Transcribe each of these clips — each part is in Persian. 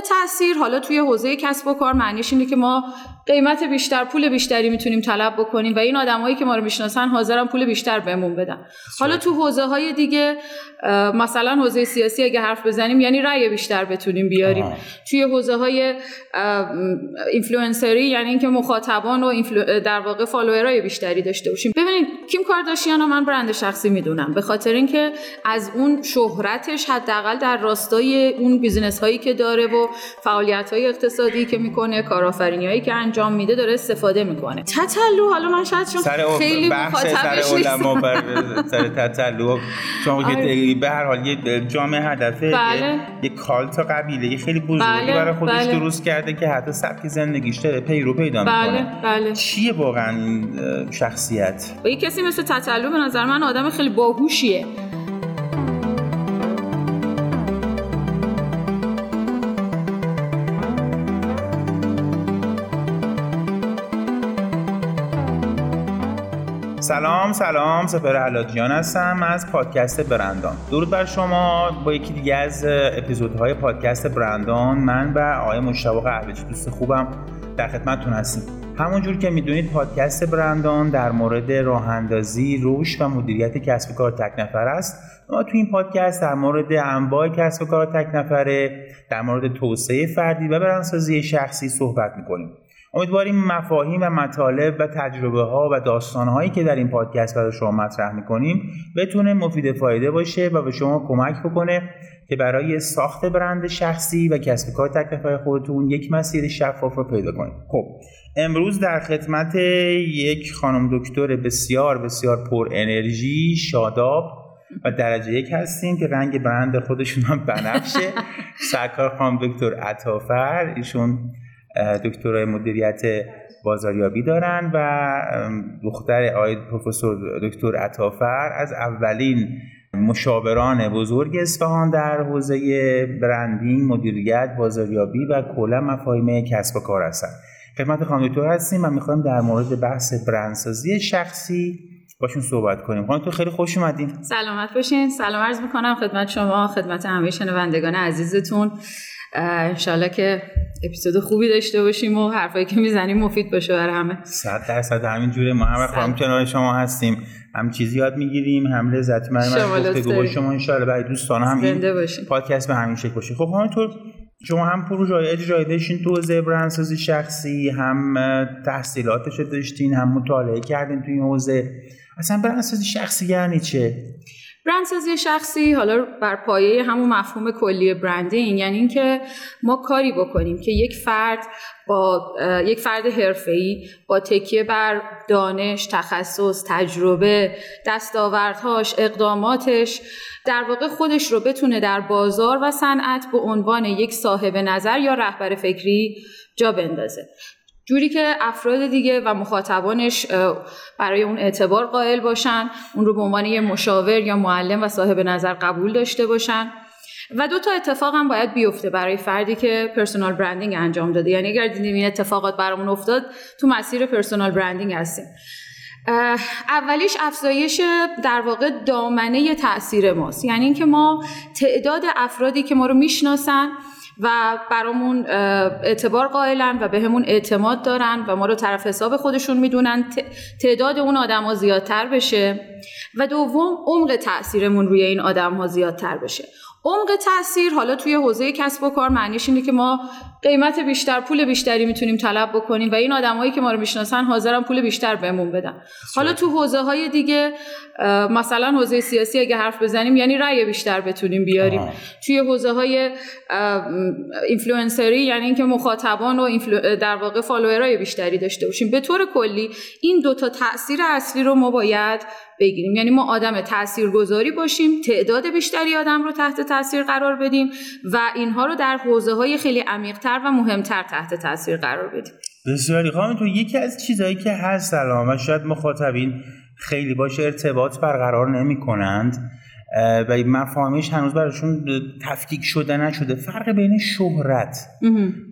تاثیر حالا توی حوزه کسب و کار معنیش اینه که ما قیمت بیشتر پول بیشتری می‌تونیم طلب بکنیم و این آدمایی که ما رو می‌شناسن حاضرن پول بیشتر بهمون بدن. حالا تو حوزه های دیگه مثلا حوزه سیاسی اگه حرف بزنیم یعنی رأی بیشتر بتونیم بیاریم. توی حوزه های اینفلوئنسری یعنی اینکه مخاطبان و در واقع follower ای بیشتری داشته باشیم. ببینید کیم کارداشیان رو من برند شخصی می‌دونم. به خاطر اینکه از اون شهرتش حداقل در راستای اون بیزینس هایی که داره و فعالیت های اقتصادی که می‌کنه کارآفرینی هایی که انجام میده داره استفاده می‌کنه تتلو حالا من شاید چون خیلی مخاطبش نیستم سر تتلو چون آره. به هر حال یه جامعه هدفه بله. یه کالت قبیله خیلی بزرگی بله. برای خودش بله. درست کرده که حتی سبک زندگیش داره پیرو پیدا بله. می‌کنه بله. چیه واقعا شخصیت و یه کسی مثل تتلو به نظر من آدم خیلی باهوشیه سلام سلام سپر حلاجیان هستم از پادکست برندان درود بر شما با یکی دیگه از اپیزودهای پادکست برندان من و آقای مشتاق قهوه‌چی دوست خوبم در خدمتتون هستیم همونجور که می‌دونید پادکست برندان در مورد راه اندازی، رشد و مدیریت کسب کار تک نفر است. ما تو این پادکست در مورد انواع کسب کار تک نفره، در مورد توسعه فردی و برندسازی شخصی صحبت می‌کنیم. امیدواریم مفاهیم و مطالب و تجربه ها و داستان هایی که در این پادکست برای شما مطرح می‌کنیم بتونه مفید فایده باشه و به شما کمک بکنه که برای ساخت برند شخصی و کسب کار تک خودتون یک مسیر شفاف رو پیدا کنید. خب امروز در خدمت یک خانم دکتر بسیار بسیار پر انرژی شاداب و درجه یک هستیم که رنگ برند خودشون هم بنفشه. سرکار خانم دکتر عطافر ایشون دکترای مدیریت بازاریابی دارن و دختر آقای پروفسور دکتر عطافر از اولین مشاوران بزرگ اصفهان در حوزه برندینگ، مدیریت، بازاریابی و کلا مفاهیم کسب و کار هستن. خدمت خانم دکتر هستیم و می‌خوایم در مورد بحث برندسازی شخصی باشون صحبت کنیم. خانم تو خیلی خوش اومدین. سلامت باشین. سلام عرض می‌کنم خدمت شما خدمت همه شنوندگان عزیزتون. انشالله که اپیزود خوبی داشته باشیم و حرفایی که می‌زنیم مفید باشه برای همه. صد درصد همین جوره. ما هم خواهم کنار شما هستیم. هم چیزی یاد می‌گیریم هم لذت من گفتگو شما انشالله برای دوستان هم این پادکست به همین شکل باشه. خب همینطور شما هم پروژه اجرایی داشتین تو حوزه برندسازی شخصی هم تحصیلاتش داشتین هم مطالعه کردین تو این حوزه. اصلا برندسازی شخصی یعنی چه؟ برندسازی شخصی حالا بر پایه همون مفهوم کلی برندینگ یعنی اینکه ما کاری بکنیم که یک فرد با یک فرد حرفه‌ای با تکیه بر دانش، تخصص، تجربه، دستاوردهاش، اقداماتش در واقع خودش رو بتونه در بازار و صنعت به عنوان یک صاحب نظر یا رهبر فکری جا بندازه. جوری که افراد دیگه و مخاطبانش برای اون اعتبار قائل باشن اون رو به عنوان یه مشاور یا معلم و صاحب نظر قبول داشته باشن. و دو تا اتفاق هم باید بیفته برای فردی که پرسونال برندینگ انجام داده. یعنی اگر دیدیم این اتفاقات برامون افتاد تو مسیر پرسونال برندینگ هستیم. اولیش افزایش در واقع دامنه تاثیر ماست. یعنی اینکه ما تعداد افرادی که ما رو می‌شناسن و برامون اعتبار قائلن و به همون اعتماد دارن و ما رو طرف حساب خودشون می‌دونن. تعداد اون آدم ها زیادتر بشه. و دوم عمق تاثیرمون روی این آدم ها زیادتر بشه. عمق تاثیر حالا توی حوزه کسب و کار معنیش اینه که ما قیمت بیشتر پول بیشتری می‌تونیم طلب بکنیم و این آدمایی که ما رو می‌شناسن حاضرن پول بیشتر بهمون بدن. حالا تو حوزه های دیگه مثلا حوزه سیاسی اگه حرف بزنیم یعنی رأی بیشتر بتونیم بیاریم. توی حوزه های اینفلوئنسری یعنی اینکه مخاطبان و در واقع follower ای بیشتری داشته باشیم. به طور کلی این دوتا تاثیر اصلی رو ما باید بگیریم. یعنی ما آدم تاثیرگذاری باشیم تعداد بیشتری آدم رو تحت تاثیر قرار بدیم و اینها رو در حوزه های خیلی عمیقتر و مهمتر تحت تاثیر قرار بدیم. بسیاری. خواهم تو یکی از چیزهایی که هست سلام و شاید مخاطبین خیلی باشه ارتباط برقرار نمی کنند و مفاهیمش هنوز براشون تفکیک شده نشده. فرق بین شهرت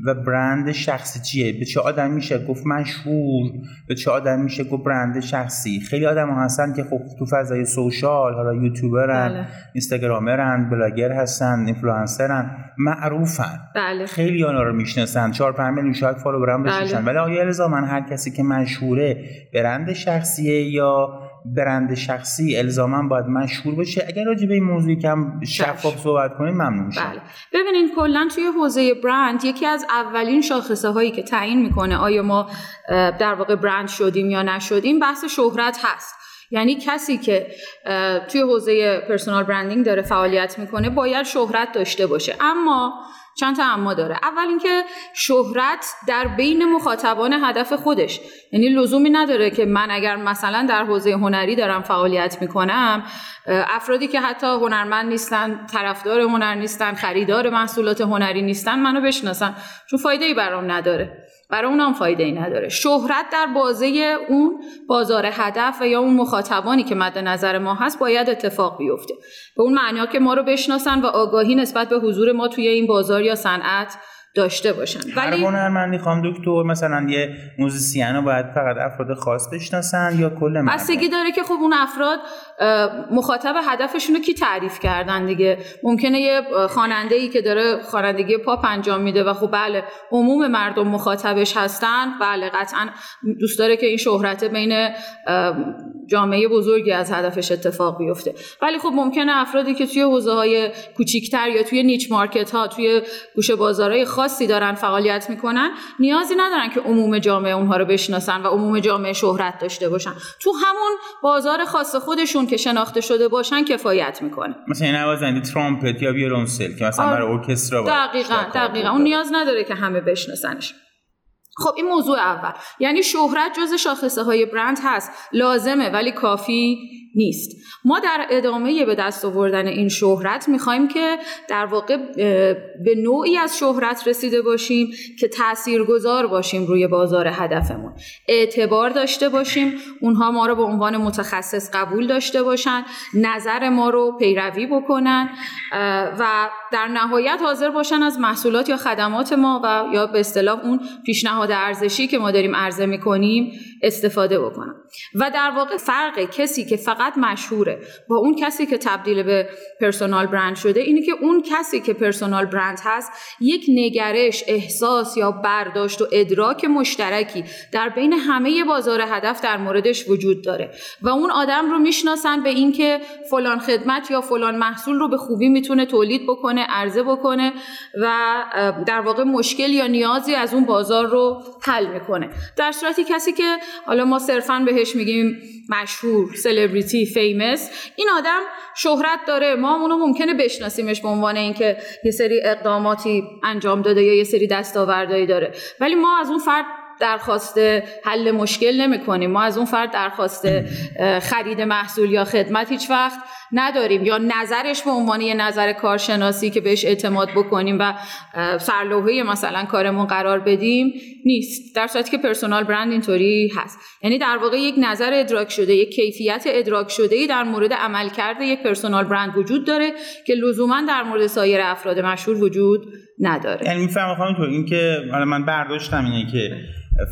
و برند شخصی چیه؟ به چه آدم میشه گفت مشهور؟ به چه آدم میشه گفت برند شخصی؟ خیلی آدم ها هستن که خب تو فضای social حالا یوتیوبرن بله. Instagrammer ن بلاگر هستن اینفلوئنسرن معروفن. بله. خیلی آنها رو می‌شناسن. 4 5 میلیون شاید فالوورم بشن بله. ولی آیا من هر کسی که مشهوره برند شخصیه یا برند شخصی الزاما باید مشهور باشه. اگر راجع به این موضوعی کم شفاف صحبت کنیم ممنون میشم. بله. ببینید کلا توی حوزه برند یکی از اولین شاخصه هایی که تعیین می‌کنه آیا ما در واقع برند شدیم یا نشدیم بحث شهرت هست. یعنی کسی که توی حوزه پرسونال برندینگ داره فعالیت می‌کنه باید شهرت داشته باشه. اما چند تا اما داره. اول اینکه شهرت در بین مخاطبان هدف خودش. یعنی لزومی نداره که من اگر مثلا در حوزه هنری دارم فعالیت می‌کنم افرادی که حتی هنرمند نیستن طرفدار هنر نیستن خریدار محصولات هنری نیستن منو بشناسن. چون فایده ای برام نداره. برای اونم فایده ای نداره. شهرت در بازه اون بازار هدف و یا اون مخاطبانی که مد نظر ما هست باید اتفاق بیفته. به اون معنی که ما رو بشناسن و آگاهی نسبت به حضور ما توی این بازار یا صنعت داشته باشن. ولی هر هنرمندی دکتر مثلا یه موزیسین رو باید فقط افراد خاص بشناسن یا کل بستگی داره که خب اون افراد مخاطب هدفشون رو کی تعریف کردن دیگه؟ ممکنه یه خواننده ای که داره خوانندگی پاپ انجام میده و خب بله عموم مردم مخاطبش هستن. بله قطعا دوست داره که این شهرت بین جامعه بزرگی از هدفش اتفاق بیفته. ولی خب ممکنه افرادی که توی حوزه های کوچیکتر یا توی نیچ مارکت ها توی گوشه بازارهای خاصی دارن فعالیت می‌کنن نیازی ندارن که عموم جامعه اونها رو بشناسن و عموم جامعه شهرت داشته باشن. تو همون بازار خاص خودشون که شناخته شده باشن کفایت می‌کنه. مثلا این نوازنده ترامپت یا ویولنسل که مثلا برای ارکسترا دقیقاً دقیقاً. اون نیاز نداره که همه بشناسنش. خب این موضوع اول. یعنی شهرت جز شاخصه های برند هست. لازمه ولی کافی نیست. ما در ادامه به دست آوردن این شهرت می‌خوایم که در واقع به نوعی از شهرت رسیده باشیم که تاثیرگذار باشیم روی بازار هدفمون. اعتبار داشته باشیم. اونها ما رو به عنوان متخصص قبول داشته باشن. نظر ما رو پیروی بکنن و در نهایت حاضر باشن از محصولات یا خدمات ما و یا به اصطلاح اون پیشنهاد ارزشی که ما داریم عرضه می‌کنیم استفاده بکنن و در واقع فرق کسی که فقط مشهوره با اون کسی که تبدیل به پرسونال برند شده اینه که اون کسی که پرسونال برند هست یک نگرش احساس یا برداشت و ادراک مشترکی در بین همه بازار هدف در موردش وجود داره. و اون آدم رو می‌شناسن به اینکه فلان خدمت یا فلان محصول رو به خوبی می‌تونه تولید بکنه عرضه بکنه و در واقع مشکل یا نیازی از اون بازار رو حل می‌کنه. در صورتی کسی که حالا ما صرفا بهش میگیم مشهور سلبریتی فیمس این آدم شهرت داره. ما اونو ممکنه بشناسیمش به عنوان اینکه یه سری اقداماتی انجام داده یا یه سری دستاوردهایی داره. ولی ما از اون فرد درخواست حل مشکل نمی کنیم ما از اون فرد درخواست خرید محصول یا خدمت هیچ وقت نداریم یا نظرش به عنوان یه نظر کارشناسی که بهش اعتماد بکنیم و سرلوحه مثلا کارمون قرار بدیم نیست. در صورتی که پرسونال برند اینطوری هست. یعنی در واقع یک نظر ادراک شده یک کیفیت ادراک شده ای در مورد عملکرد یک پرسونال برند وجود داره که لزوما در مورد سایر افراد مشهور وجود نداره. یعنی می‌فهمم خانم تو این که من برداشتم اینه که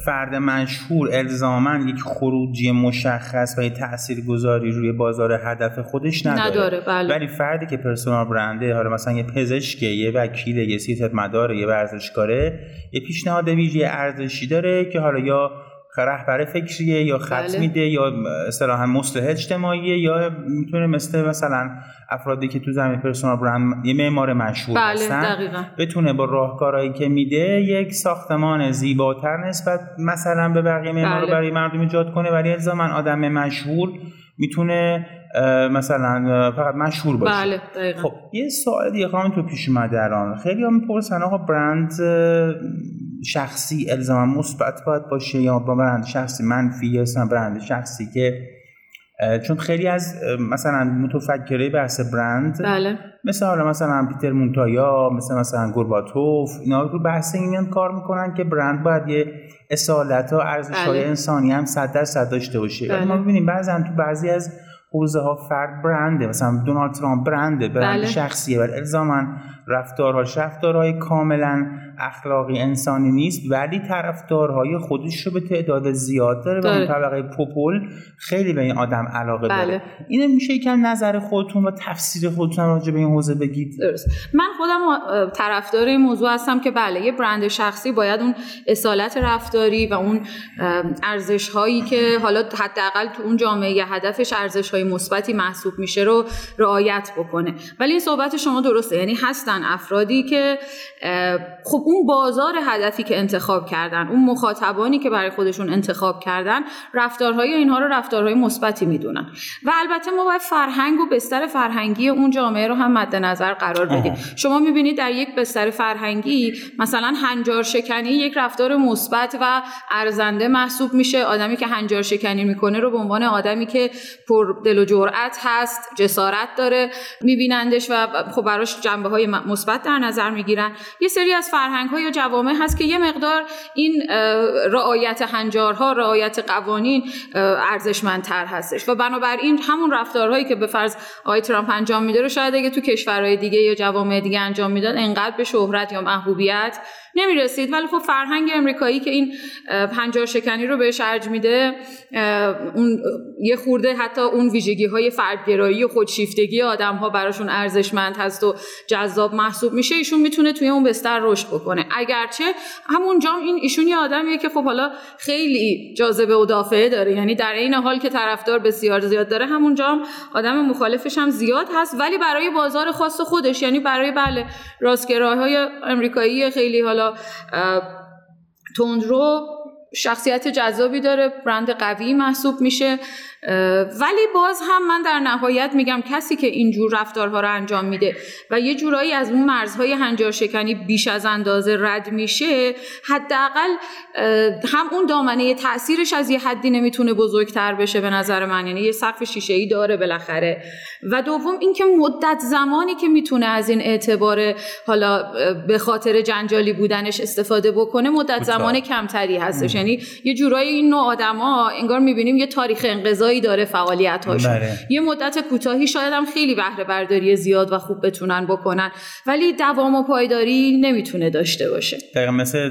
فرد مشهور الزاما یک خروجی مشخص و تأثیر گذاری روی بازار هدف خودش نداره, نداره بله. ولی فردی که پرسونال برنده حالا مثلا یه پزشکه یه وکیل یه سیاست مداره یه ورزشکاره یه پیشنهاد ویژه ارزشی داره که حالا یا رهبر فکریه یا خط بله. میده یا اصطلاحا مصلح اجتماعیه یا می‌تونه مثل مثلا افرادی که تو زمین پرسونال برند یه معمار مشهور بله، هستن دقیقا. بتونه با راهکارهایی که میده یک ساختمان زیباتر نسبت مثلا به بقیه معمار بله. برای مردم ایجاد کنه ولی الزاما آدم مشهور می‌تونه مثلا فقط مشهور باشه بله دقیقا. خب یه سوال دیگه تو پیش اومده الان خیلی هم می‌پرسن آقا برند شخصی الزاما مثبت باید باشه یا با برند شخصی منفی یا برند شخصی که چون خیلی از مثلا متفکره بحث برند بله. مثل حالا مثلا پیتر مونتایا مثل مثلا گورباتوف اینا رو بحث این کار می‌کنن که برند باید یه اصالت و ارزش های بله. انسانی هم صد در صد داشته باشه بله. ما ببینیم بعضا تو بعضی از حوزه ها فرد برنده مثلا دونالد ترامپ برنده برند بله. شخصیه ولی الزاما رفتارها رفتارهای کاملا اخلاقی انسانی نیست ولی طرفدارهای خودش رو به تعداد زیاد داره, و اون طبقه پوپول خیلی به این آدم علاقه بله. داره اینه میشه یکم نظر خودتون و تفسیر خودتون راجع به این حوزه بگید؟ درست. من خودم طرفدار این موضوع هستم که بله یه برند شخصی باید اون اصالت رفتاری و اون ارزش هایی که حالا حداقل تو اون جامعه هدفش ارزش های مثبتی محسوب میشه رو رعایت بکنه. ولی این صحبت شما درسته. یعنی هستن افرادی که خب اون بازار هدفی که انتخاب کردن اون مخاطبانی که برای خودشون انتخاب کردن رفتارهای اینها رو رفتارهای مثبتی می‌دونن. و البته ما باید فرهنگ و بستر فرهنگی اون جامعه رو هم مد نظر قرار بدیم. شما می‌بینید در یک بستر فرهنگی مثلا هنجار شکنی یک رفتار مثبت و ارزنده محسوب میشه. آدمی که هنجار شکنی می‌کنه رو به عنوان آدمی که پر دل و جرأت هست جسارت داره میبینندش و خب براش جنبه های مثبت در نظر می‌گیرن. یه سری از فرهنگ ها یا جوامع هست که یه مقدار این رعایت هنجارها رعایت قوانین ارزشمندتر هستش. و بنابراین همون رفتارهایی که به فرض آقای ترامپ انجام میده رو شاید اگه تو کشورهای دیگه یا جوامع دیگه انجام می‌داد انقدر به شهرت یا محبوبیت نمی رسید ولی خب فرهنگ امریکایی که این پنجار شکنی رو بهش ارج میده اون یه خورده حتی اون ویژگی های فردگرایی و خودشیفتگی آدم ها براشون ارزشمند هست و جذاب محسوب میشه. ایشون می‌تونه توی اون بستر رشد بکنه. اگرچه همونجا این ایشون یه آدمیه که خب حالا خیلی جاذبه و دافعه داره. یعنی در این حال که طرفدار بسیار زیاد داره همونجا آدم مخالفش هم زیاد هست. ولی برای بازار خاص خودش یعنی برای بله راستگرایهای امریکایی خیلی حالا تندرو شخصیت جذابی داره برند قوی محسوب میشه. ولی باز هم من در نهایت میگم کسی که اینجور رفتارها رو انجام میده و یه جورایی از اون مرزهای هنجار شکنی بیش از اندازه رد میشه حداقل هم اون دامنه تاثیرش از یه حدی نمی‌تونه بزرگتر بشه به نظر من یعنی یه سقف شیشه ای داره بالاخره. و دوم اینکه مدت زمانی که می‌تونه از این اعتبار حالا به خاطر جنجالی بودنش استفاده بکنه مدت زمان کمتری هستش. یعنی یه جورایی این نوع آدما انگار می‌بینیم یه تاریخ انقضا داره فعالیت هاشون بله. یه مدت کوتاهی شاید هم خیلی بهره برداری زیاد و خوب بتونن بکنن ولی دوام و پایداری نمی‌تونه داشته باشه دقیقا مثل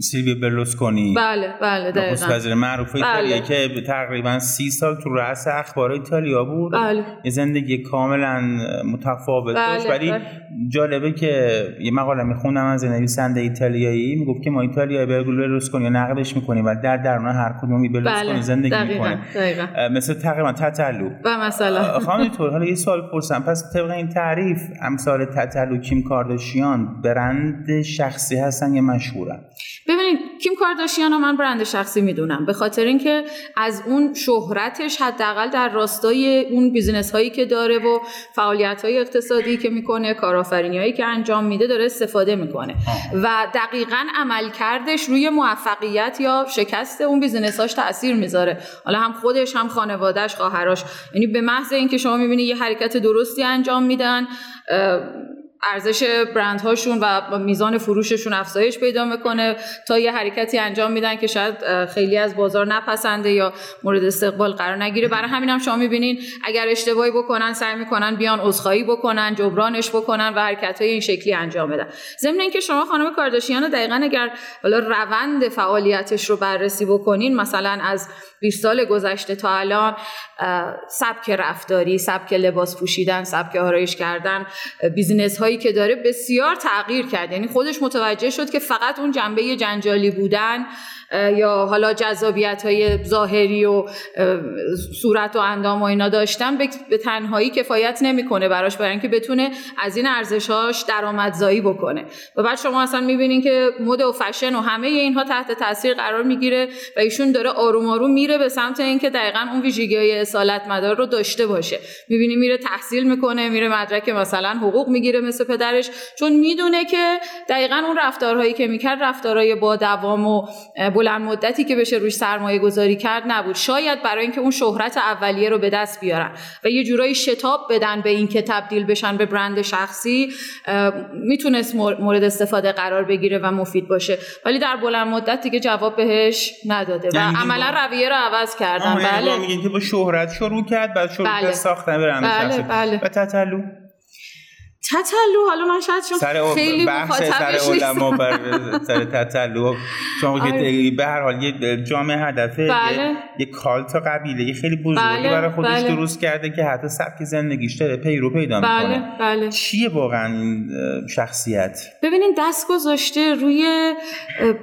سیلویو برلوسکونی بله بله دقیقا وزیر معروف بله. که تقریبا سی سال تو رأس اخبار ایتالیا بود بله. یه زندگی کاملا متفاوت بله. داشت ولی بله. جالبه که یه مقاله میخوندم از نویسنده ایتالیایی می‌گفت که ما ایتالیا برلوسکونی نقدش می‌کنیم و در درون هر کدومی برلوسکونی. زندگی می‌کنه مثل تقریبا تتلو. و مثلا خانم طور حالا یه سوال بپرسم. پس طبق این تعریف امثال تتلو کیم کارداشیان برند شخصی هستن یا مشهورن؟ ببینید کیم کارداشیان من برند شخصی می‌دونم به خاطر اینکه از اون شهرتش حداقل در راستای اون business هایی که داره و فعالیت های اقتصادی که می‌کنه کارآفرینی هایی که انجام میده داره استفاده می‌کنه. و دقیقا عملکردش روی موفقیت یا شکست اون business هاش تاثیر می‌ذاره. حالا هم خودش هم خانوادهش خواهرش یعنی به محض اینکه شما می‌بینید یه حرکت درستی انجام میدن ارزش برندهاشون و میزان فروششون افزایش پیدا می‌کنه تا یه حرکتی انجام میدن که شاید خیلی از بازار نپسنده یا مورد استقبال قرار نگیره. برای همین هم شما می‌بینین اگر اشتباهی بکنن سعی می‌کنن بیان عذرخواهی بکنن جبرانش بکنن و حرکت های این شکلی انجام بدن. ضمن اینکه شما خانم کارداشیان دقیقا اگر حالا روند فعالیتش رو بررسی بکنین مثلا از 20 سال گذشته تا الان سبک رفتاری سبک لباس پوشیدن سبک آرایش کردن بیزینس که داره بسیار تغییر کرد. یعنی خودش متوجه شد که فقط اون جنبه جنجالی بودن یا حالا جذابیت های ظاهری و صورت و اندام و اینا داشتن به تنهایی کفایت نمی‌کنه براش برای اینکه بتونه از این ارزشاش درآمدزایی بکنه. و بعد شما اصلا می‌بینین که مد و فشن و همه اینها تحت تاثیر قرار می‌گیره و ایشون داره آروم آروم میره به سمت اینکه دقیقا اون ویژگی های اصالت مدار رو داشته باشه. می‌بینی میره تحصیل می‌کنه میره مدرک مثلا حقوق می‌گیره مثل پدرش چون می‌دونه که دقیقا اون رفتارهایی که می‌کرد رفتارهای با دوام و بلند مدتی که بشه روش سرمایه گذاری کرد نبود شاید برای اینکه اون شهرت اولیه رو به دست بیارن و یه جورایی شتاب بدن به اینکه تبدیل بشن به برند شخصی می‌تونست مورد استفاده قرار بگیره و مفید باشه ولی در بلند مدت دیگه جواب بهش نداده و یعنی عملا رویه رو عوض کردن یعنی بله میگین که با شهرت شروع کرد بعد شروع بله. ساختن برند بله. شخصی بله. و تتلو تتلو حالا من شاید چون سر خیلی بحث سر علما بر سر تتلو چون آره. به هر حال یه جامعه هدفه بله. یه کالت قبیله یه خیلی بزرگی بله. برای خودش بله. درست کرده که حتی سبک زندگیش داره پیرو پیدا بله. می‌کنه بله. چیه واقعا این شخصیت ببینین دست گذاشته روی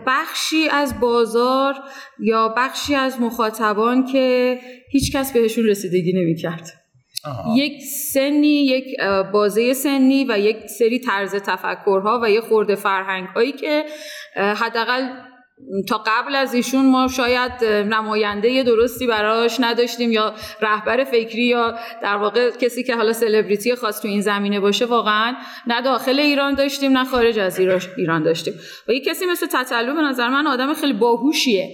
بخشی از بازار یا بخشی از مخاطبان که هیچکس بهشون رسیدگی نمی‌کرد یک سنی یک بازه سنی و یک سری طرز تفکرها و یک خورده فرهنگ هایی که حداقل تا قبل از ایشون ما شاید نماینده درستی براش نداشتیم یا رهبر فکری یا در واقع کسی که حالا سلبریتی خاص تو این زمینه باشه واقعا نه داخل ایران داشتیم نه خارج از ایران داشتیم. و یک کسی مثل تطلو به نظر من آدم خیلی باهوشیه.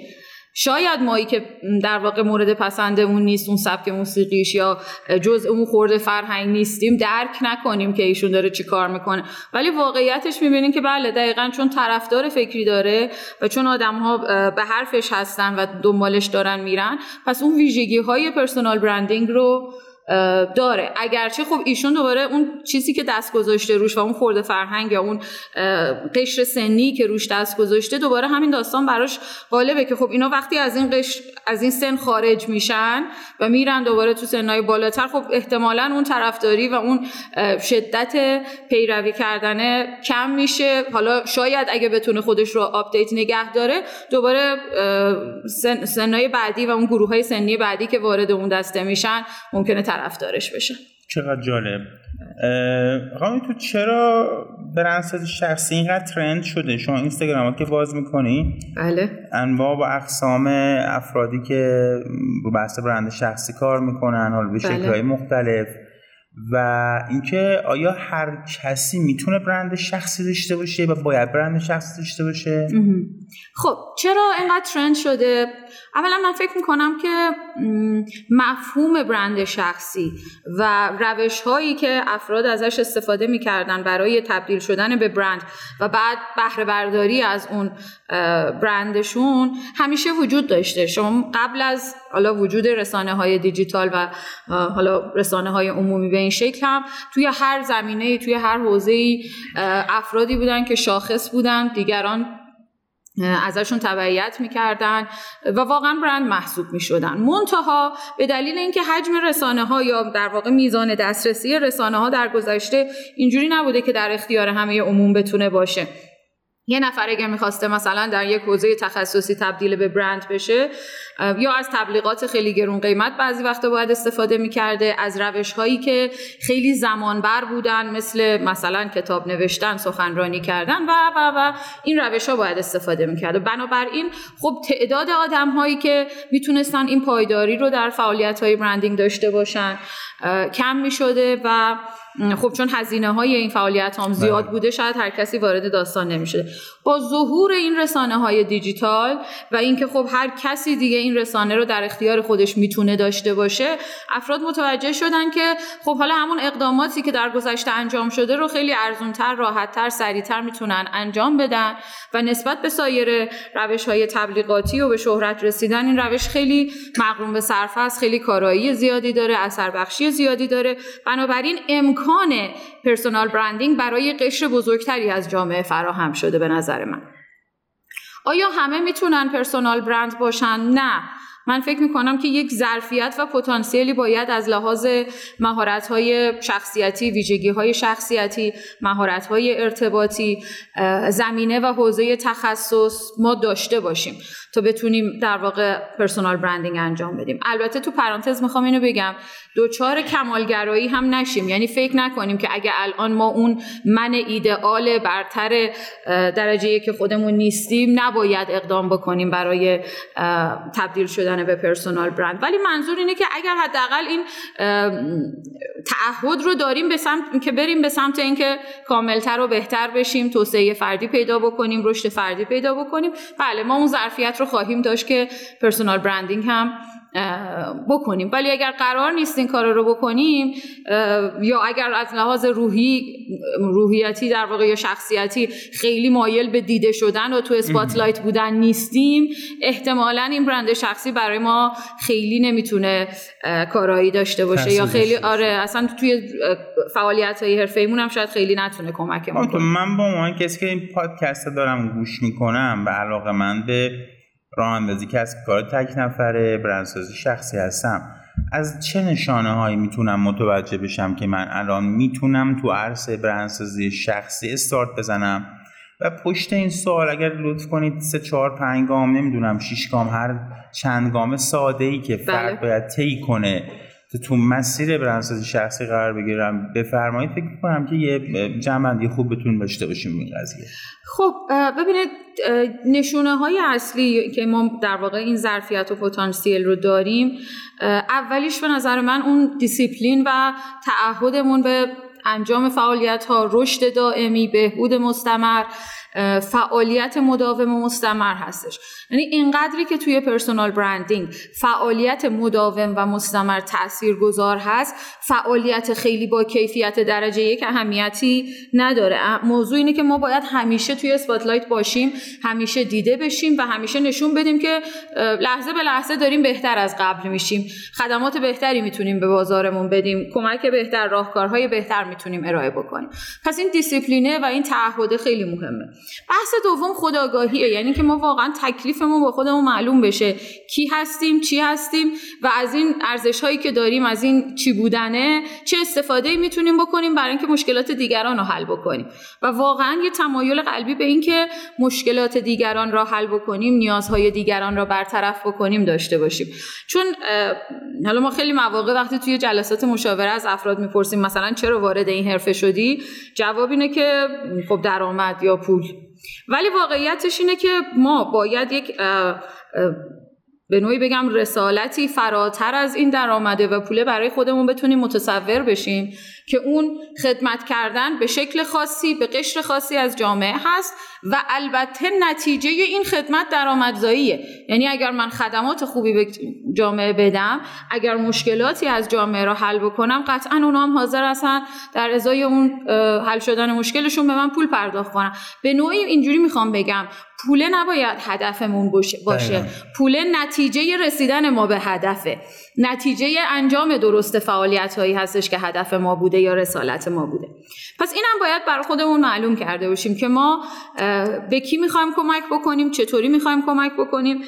شاید مایی که در واقع مورد پسندمون نیست اون سبک موسیقیش یا جز اون خورده فرهنگ نیستیم درک نکنیم که ایشون داره چی کار می‌کنه. ولی واقعیتش می‌بینیم که بله دقیقا چون طرفدار فکری داره و چون آدم ها به حرفش هستن و دنبالش دارن میرن پس اون ویژگی های personal branding رو داره. اگرچه خب ایشون دوباره اون چیزی که دست گذاشته روش و اون خرده فرهنگ یا اون قشر سنی که روش دست گذاشته دوباره همین داستان براش غالبه که خب اینا وقتی از این قشر از این سن خارج میشن و میرن دوباره تو سنهای بالاتر خب احتمالا اون طرفداری و اون شدت پیروی کردن کم میشه. حالا شاید اگه بتونه خودش رو update نگه داره دوباره سن، سنهای بعدی و اون گروه های سنی بعدی که وارد اون دسته میشن ممکنه طرفدارش بشن چقدر جالب. خانمی تو چرا برندسازی شخصی اینقدر ترند شده؟ شما اینستاگرام که باز می‌کنی؟ بله. انواع و اقسام افرادی که رو بحث برند شخصی کار می‌کنن حالا به بله. شکلهای مختلف. و اینکه آیا هر کسی می‌تونه برند شخصی داشته باشه و باید برند شخصی داشته باشه؟ خب چرا اینقدر ترند شده؟ اولا من فکر می‌کنم که مفهوم برند شخصی و روش هایی که افراد ازش استفاده می‌کردن برای تبدیل شدن به برند و بعد بهره برداری از اون برندشون همیشه وجود داشته. شما قبل از حالا وجود رسانه های دیجیتال و حالا رسانه های عمومی به این شکل هم توی هر زمینه توی هر حوزه افرادی بودن که شاخص بودن دیگران ازشون تبعیت می‌کردن و واقعا برند محسوب می‌شدن. منتها به دلیل اینکه حجم رسانه ها یا در واقع میزان دسترسی رسانه ها در گذشته اینجوری نبوده که در اختیار همه عموم بتونه باشه. یه نفر اگر می‌خواسته مثلا در یک حوزه تخصصی تبدیل به برند بشه یا از تبلیغات خیلی گرون قیمت بعضی وقتا باید استفاده می‌کرده. از روش هایی که خیلی زمانبر بودن مثل مثلا کتاب نوشتن سخنرانی کردن و و و این روش ها باید استفاده می‌کرده بنابراین خب تعداد آدم هایی که می‌تونستن این پایداری رو در فعالیت های برندینگ داشته باشن کم می‌شده و خب چون هزینه های این فعالیت هم زیاد بله. بوده شاید هر کسی وارد داستان نمیشه با ظهور این رسانه های دیجیتال و اینکه خب هر کسی دیگه این رسانه رو در اختیار خودش می‌تونه داشته باشه افراد متوجه شدن که خب حالا همون اقداماتی که در گذشته انجام شده رو خیلی ارزونتر راحتتر سریعتر می‌تونن انجام بدن و نسبت به سایر روش های تبلیغاتی و به شهرت رسیدن این روش خیلی مقروم به صرف است خیلی کارایی زیادی داره اثر بخشی زیادی داره بنابراین امکان پرسونال برندینگ برای قشر بزرگتری از جامعه فراهم شده به نظر من. آیا همه می‌تونن پرسونال برند باشن؟ نه. من فکر می‌کنم که یک ظرفیت و پتانسیلی باید از لحاظ های شخصیتی ویژگی‌های شخصیتی های ارتباطی زمینه و حوزه تخصص ما داشته باشیم تا بتونیم در واقع پرسونال برندینگ انجام بدیم. البته تو پرانتز می‌خوام اینو بگم دوچار کمالگرایی هم نشیم. یعنی فکر نکنیم که اگه الان ما اون من ایدئال برتر درجه که خودمون نیستیم نباید اقدام بکنیم برای تبدیل شدن به personal brand. ولی منظور اینه که اگر حداقل این تعهد رو داریم به سمت که بریم به سمت اینکه کاملتر و بهتر بشیم توسعه فردی پیدا بکنیم رشد فردی پیدا بکنیم. بله ما اون ظرفیت رو خواهیم داشت که personal branding هم بکنیم. ولی اگر قرار نیست این کار رو بکنیم یا اگر از لحاظ روحی روحیتی در واقع یا شخصیتی خیلی مایل به دیده شدن و تو spotlight بودن نیستیم احتمالا این برند شخصی برای ما خیلی نمی‌تونه کارایی داشته باشه یا خیلی آره اصلا توی فعالیت های حرفه هم شاید خیلی نتونه کمک ما کنه. من با عنوان کسی که این پادکست دارم گوش می‌کنم به علاقه من به راه اندازی کسب کار تک نفره برندسازی شخصی هستم از چه نشانه هایی می‌تونم متوجه بشم که من الان می‌تونم تو عرصه برندسازی شخصی استارت بزنم و پشت این سوال اگر لطف کنید سه چهار پنج گام نمی‌دونم شیش گام هر چند گام ساده ای که فرد بله. باید طی کنه تو مسیر برندسازی شخصی قرار بگیره. بفرمایید فکر کنم که یه جمع‌بندی خوب بتون داشته باشیم این قضیه. خب ببینید نشونه های اصلی که ما در واقع این ظرفیت و پتانسیل رو داریم اولیش به نظر من اون دیسیپلین و تعهدمون به انجام فعالیت ها رشد دائمی بهبود مستمر فعالیت مداوم و مستمر هستش. یعنی اینقدری که توی پرسونال برندینگ فعالیت مداوم و مستمر تأثیر گذار هست فعالیت خیلی با کیفیت درجه یک اهمیتی نداره. موضوع اینه که ما باید همیشه توی اسپاتلایت باشیم همیشه دیده بشیم و همیشه نشون بدیم که لحظه به لحظه داریم بهتر از قبل میشیم. خدمات بهتری می‌تونیم به بازارمون بدیم. کمک بهتر راهکارهای بهتر می‌تونیم ارائه بکنیم. پس این دیسیپلینه و این تعهد خیلی مهمه. بحث دوم خداگاهیه. یعنی که ما واقعا تکلیفمون با خودمون معلوم بشه. کی هستیم چی هستیم و از این ارزش هایی که داریم از این چی بودنه چه استفاده می‌تونیم بکنیم برای اینکه مشکلات دیگران رو حل بکنیم. و واقعا یه تمایل قلبی به اینکه مشکلات دیگران را حل بکنیم نیازهای دیگران را برطرف بکنیم داشته باشیم. چون حالا ما خیلی مواقع وقتی توی جلسات مشاوره از افراد می‌پرسیم مثلا چرا وارد این حرفه شدی؟ جواب اینه که خب درآمد یا پول. ولی واقعیتش اینه که ما باید یک به نوعی بگم رسالتی فراتر از این درآمده و پوله برای خودمون بتونیم متصور بشیم که اون خدمت کردن به شکل خاصی به قشر خاصی از جامعه هست و البته نتیجه این خدمت درآمدزاییه. یعنی اگر من خدمات خوبی به جامعه بدم اگر مشکلاتی از جامعه را حل بکنم قطعا اونا هم حاضر هستن در ازای اون حل شدن مشکلشون به من پول پرداخت کنن. به نوعی اینجوری می‌خوام بگم. پوله نباید هدفمون باشه. پوله نتیجه رسیدن ما به هدفه. نتیجه انجام درست فعالیت هایی هستش که هدف ما بوده یا رسالت ما بوده. پس اینم باید برای خودمون معلوم کرده باشیم که ما به کی می‌خوایم کمک بکنیم چطوری می‌خوایم کمک بکنیم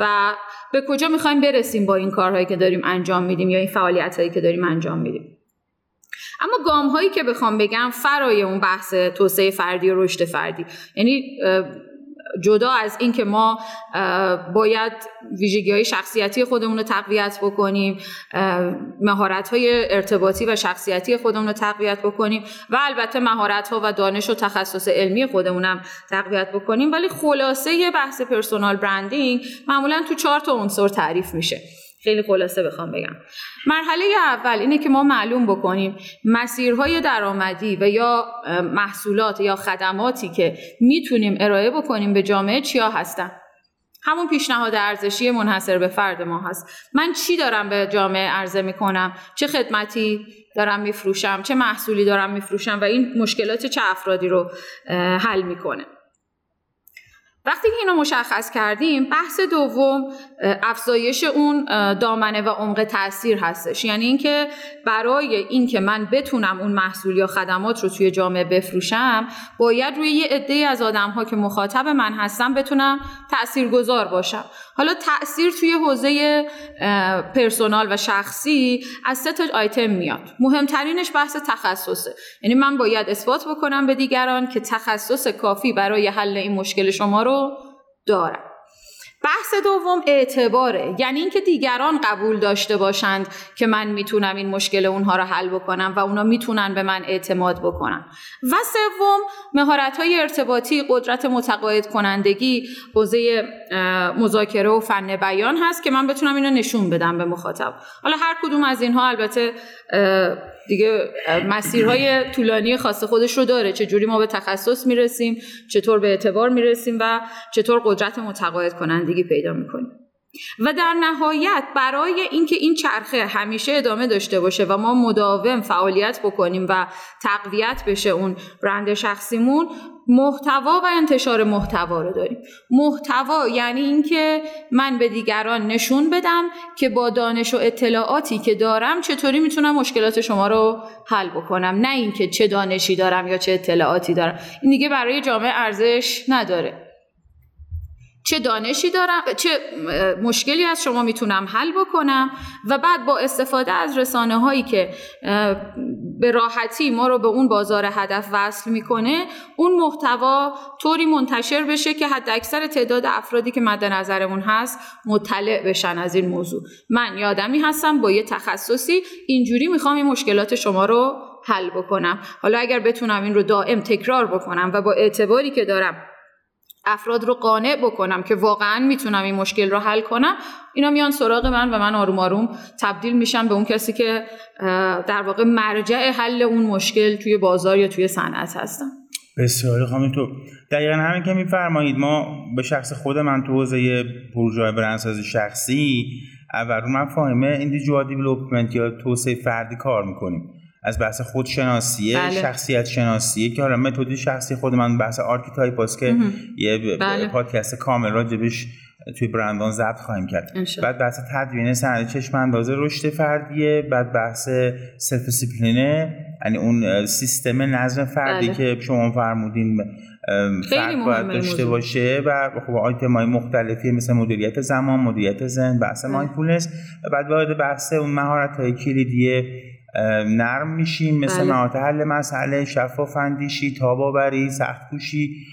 و به کجا می‌خوایم برسیم با این کارهایی که داریم انجام میدیم یا این فعالیت هایی که داریم انجام میدیم. اما گام هایی که بخوام بگم فرای اون بحث توسعه فردی و رشد فردی. یعنی جدا از اینکه ما باید ویژگی های شخصیتی خودمون رو تقویت بکنیم مهارت های ارتباطی و شخصیتی خودمون رو تقویت بکنیم و البته مهارت ها و دانش و تخصص علمی خودمون هم تقویت بکنیم. ولی خلاصه بحث پرسونال برندینگ معمولا تو چهار تا عنصر تعریف میشه. خیلی خلاصه بخوام بگم. مرحله اول اینه که ما معلوم بکنیم مسیرهای درآمدی و یا محصولات یا خدماتی که می‌تونیم ارائه بکنیم به جامعه چیا هستن؟ همون پیشنهاد ارزشی منحصر به فرد ما هست. من چی دارم به جامعه عرضه می‌کنم؟ چه خدمتی دارم میفروشم؟ چه محصولی دارم میفروشم؟ و این مشکلات چه افرادی رو حل می‌کنه؟ وقتی که اینو مشخص کردیم بحث دوم افزایش اون دامنه و عمق تاثیر هستش. یعنی اینکه برای اینکه من بتونم اون محصول یا خدمات رو توی جامعه بفروشم باید روی یه عده از آدم ها که مخاطب من هستم بتونم تاثیرگذار باشم. حالا تاثیر توی حوزه پرسونال و شخصی از سه تا آیتم میاد. مهمترینش بحث تخصصه. یعنی من باید اثبات بکنم به دیگران که تخصص کافی برای حل این مشکل شما رو دارم. بحث دوم اعتباره. یعنی اینکه دیگران قبول داشته باشند که من می‌تونم این مشکل اونها رو حل بکنم و اونا می‌تونن به من اعتماد بکنن. و سوم مهارت های ارتباطی قدرت متقاعد کنندگی حوزه مذاکره و فن بیان هست که من بتونم اینو نشون بدم به مخاطب. حالا هر کدوم از اینها البته دیگه مسیرهای طولانی خاص خودش رو داره. چجوری ما به تخصص می‌رسیم چطور به اعتبار می‌رسیم و چطور قدرت متقاعد کنندگی پیدا می‌کنیم. و در نهایت برای اینکه این چرخه همیشه ادامه داشته باشه و ما مداوم فعالیت بکنیم و تقویت بشه اون برند شخصیمون محتوا و انتشار محتوا رو داریم. محتوا یعنی اینکه من به دیگران نشون بدم که با دانش و اطلاعاتی که دارم چطوری می‌تونم مشکلات شما رو حل بکنم. نه اینکه چه دانشی دارم یا چه اطلاعاتی دارم. این دیگه برای جامعه ارزش نداره. چه دانشی دارم چه مشکلی از شما می‌تونم حل بکنم و بعد با استفاده از رسانه هایی که به راحتی ما رو به اون بازار هدف وصل می‌کنه اون محتوا طوری منتشر بشه که حد اکثر تعداد افرادی که مد نظرمون هست مطلع بشن از این موضوع. من یادمی هستم با یه تخصصی اینجوری می‌خوام این مشکلات شما رو حل بکنم. حالا اگر بتونم این رو دائم تکرار بکنم و با اعتباری که دارم افراد رو قانع بکنم که واقعا می‌تونم این مشکل رو حل کنم اینا میان سراغ من و من آروم آروم تبدیل میشم به اون کسی که در واقع مرجع حل اون مشکل توی بازار یا توی صنعت هستم. بسیار خانم تو دقیقا همین که میفرمایید ما به شخص خود من تو حوزه پروژه برندسازی شخصی اول رو مفاهیم individual development یا توسعه فردی کار می‌کنیم. از بحث خودشناسیه بله. شخصیت شناسیه که حالا متد شخصی خود من بحث archetype است که یه بله. پادکست کامل راجبش توی برندان ضبط خواهیم کرد بعد بحث تدوین سند چشم اندازِ رشد فردیه بعد بحث self discipline ه یعنی اون سیستم نظم فردی بله. که شما فرمودین فرد باید داشته باشه و خب آیتم های مختلفی مثل مدیریت زمان مدیریت ذهن بحث بله. mindfulness و بعد وارد بحث اون مهارت های کلیدی نرم میشیم مثل بله. مهارت حل مسئله شفاف اندیشی تاب‌آوری سخت کوشی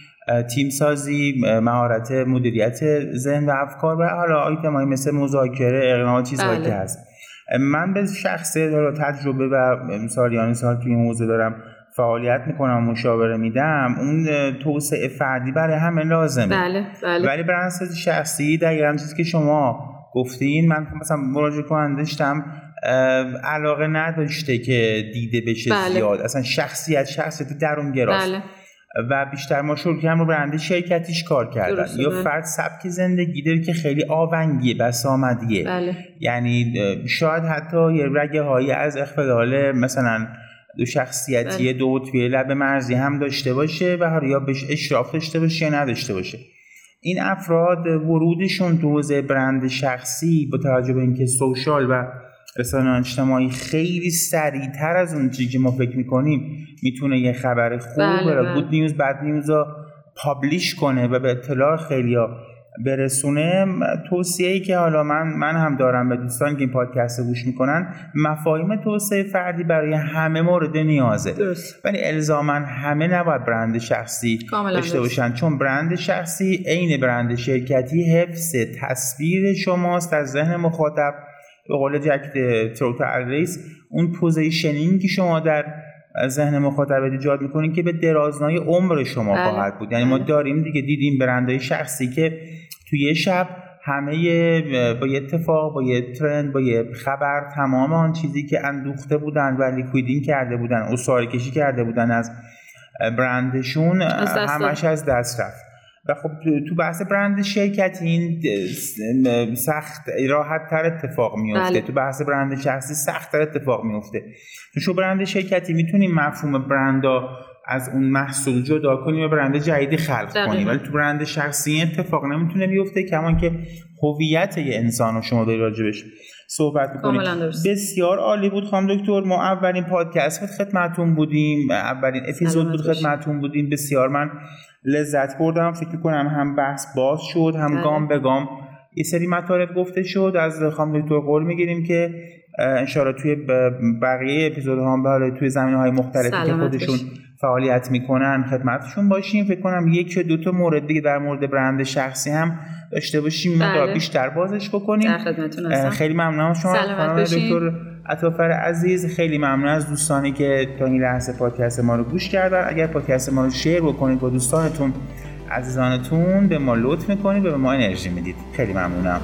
تیم سازی مهارت مدیریت ذهن و افکار و حالا آیتم های مثل مذاکره اقناع چیزهایی بله. که هست من به شخص تجربه و سالیان سال توی این حوزه دارم فعالیت می‌کنم مشاوره میدم اون توسعه فردی برای همه لازمه بله بله. ولی برندسازی شخصی دقیقا چیزی که شما گفتین من مثلا مراجعه کننده داشتم علاقه نداشته که دیده بشه بله. زیاد اصلا شخصیت شخصیت درون گراست بله. و بیشتر ما شروع رو برنده شرکتیش کار کردن یا بله. فرد سبک زندگی داره که خیلی آونگیه بسامدیه بله. یعنی شاید حتی یه رگه هایی از اختلال مثلا دو شخصیتی بله. دو توی لب مرزی هم داشته باشه و یا بهش اشراف داشته باشه یا نداشته باشه این افراد ورودشون تو حوزه برند شخصی با توجه به اینکه سوشال و رسانه اجتماعی خیلی سریعتر از اون چیزی که ما فکر می‌کنیم می‌تونه یه خبر خوب بله. گود نیوز بد نیوز رو publish کنه و به اطلاع خیلی برسونه. توصیه ای که حالا من من هم دارم به دوستان که این پادکست گوش می‌کنن مفاهیم توسعه فردی برای همه مورد نیازه. ولی الزاما همه نباید برند شخصی داشته باشن. چون برند شخصی عین برند شرکتی حفظ تصویر شماست از ذهن مخاطب. به قول جک تروت، ریس اون positioning که شما در ذهن مخاطب ایجاد می‌کنین که به درازنای عمر شما بله. خواهد بود یعنی ما بله. داریم دیگه دیدیم برندهای شخصی که توی یه شب همه با یه اتفاق با یه ترند با یه خبر تمام آن چیزی که اندوخته بودن و لیکویدین کرده بودن اصاره کشی کرده بودن از برندشون همش از دست رفت و خب تو بحث برند شرکتی این سخت راحت تر اتفاق میفته بله. تو بحث برند شخصی سخت تر اتفاق میفته تو شو برند شرکتی می‌تونیم مفهوم برندا از اون محصول جدا کنیم و برند جدیدی خلق کنیم. ولی تو برند شخصی اتفاق نمی‌تونه بیفته کمان که هویت یه انسان رو شما داری راجبش. صحبت می‌کنیم. بسیار عالی بود خانم دکتر. ما اولین پادکست خدمتون بودیم. اولین اپیزود بود خدمتون بودیم. بسیار من لذت بردم. فکر کنم هم بحث باز شد هم بله. گام به گام یه سری مطالب گفته شد. از خانم دکتر قول می‌گیریم که انشاءالله توی بقیه اپیزود هم به توی زمین های مختلفی که خودشون فعالیت می‌کنن خدمتشون باشیم. فکر کنم یک یا دو تا مورد دیگه در مورد برند شخصی هم داشته باشیم. بله. بیشتر بازش بکنیم. خیلی ممنونم شما. خانم دکتر عطافر عزیز خیلی ممنون از دوستانی که تا این لحظه پادکست ما رو گوش کردن. اگر پادکست ما رو شیر بکنید با دوستانتون عزیزانتون به ما لطف می‌کنید و به ما انرژی می‌دید. خیلی ممنونم.